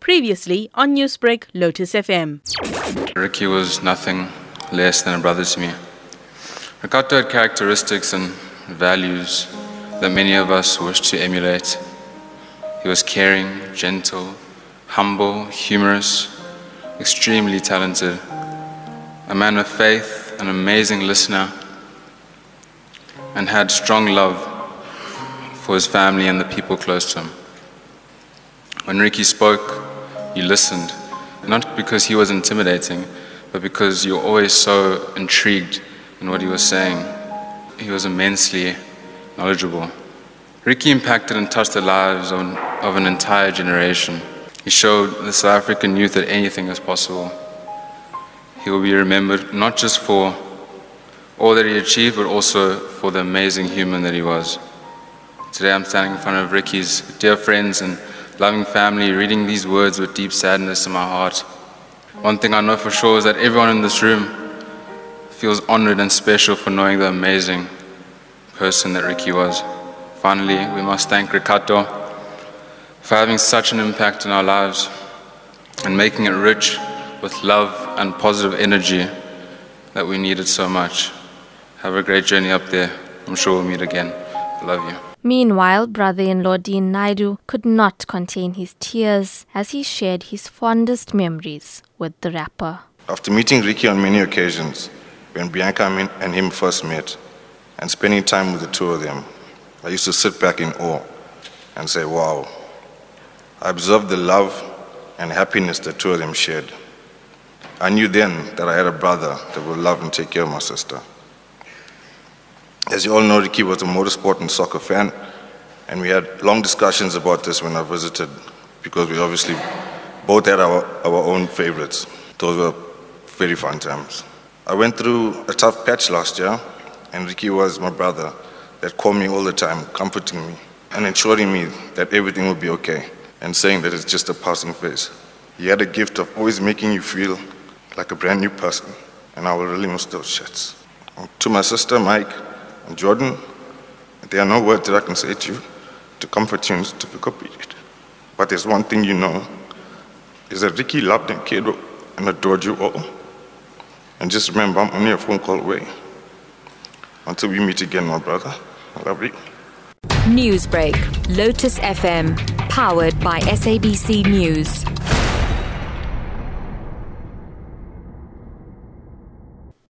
Previously on Newsbreak, Lotus FM. Ricky was nothing less than a brother to me. Ricardo had characteristics and values that many of us wish to emulate. He was caring, gentle, humble, humorous, extremely talented, a man of faith, an amazing listener, and had strong love for his family and the people close to him. When Ricky spoke, you listened, not because he was intimidating, but because you were always so intrigued in what he was saying. He was immensely knowledgeable. Ricky impacted and touched the lives of an, of an entire generation. He showed the South African youth that anything is possible. He will be remembered not just for all that he achieved, but also for the amazing human that he was. Today I'm standing in front of Ricky's dear friends and loving family, reading these words with deep sadness in my heart. One thing I know for sure is that everyone in this room feels honored and special for knowing the amazing person that Ricky was. Finally, we must thank Ricardo for having such an impact in our lives and making it rich with love and positive energy that we needed so much. Have a great journey up there. I'm sure we'll meet again. I love you. Meanwhile, brother in law Dean Naidoo could not contain his tears as he shared his fondest memories with the rapper. After meeting Ricky on many occasions, when Bianca and him first met, and spending time with the two of them, I used to sit back in awe and say, wow. I observed the love and happiness the two of them shared. I knew then that I had a brother that would love and take care of my sister. As you all know, Ricky was a motorsport and soccer fan, and we had long discussions about this when I visited because we obviously both had our, our own favorites. Those were very fun times. I went through a tough patch last year, and Ricky was my brother that called me all the time, comforting me and ensuring me that everything would be okay and saying that it's just a passing phase. He had a gift of always making you feel like a brand new person, and I will really miss those shits. To my sister, Maik, and Jordan, there are no words that I can say to you to comfort you in this difficult period. But there's one thing you know, is that Ricky loved and cared and adored you all. And just remember, I'm only a phone call away. Until we meet again, my brother. I love you. Newsbreak, Lotus FM, powered by SABC News.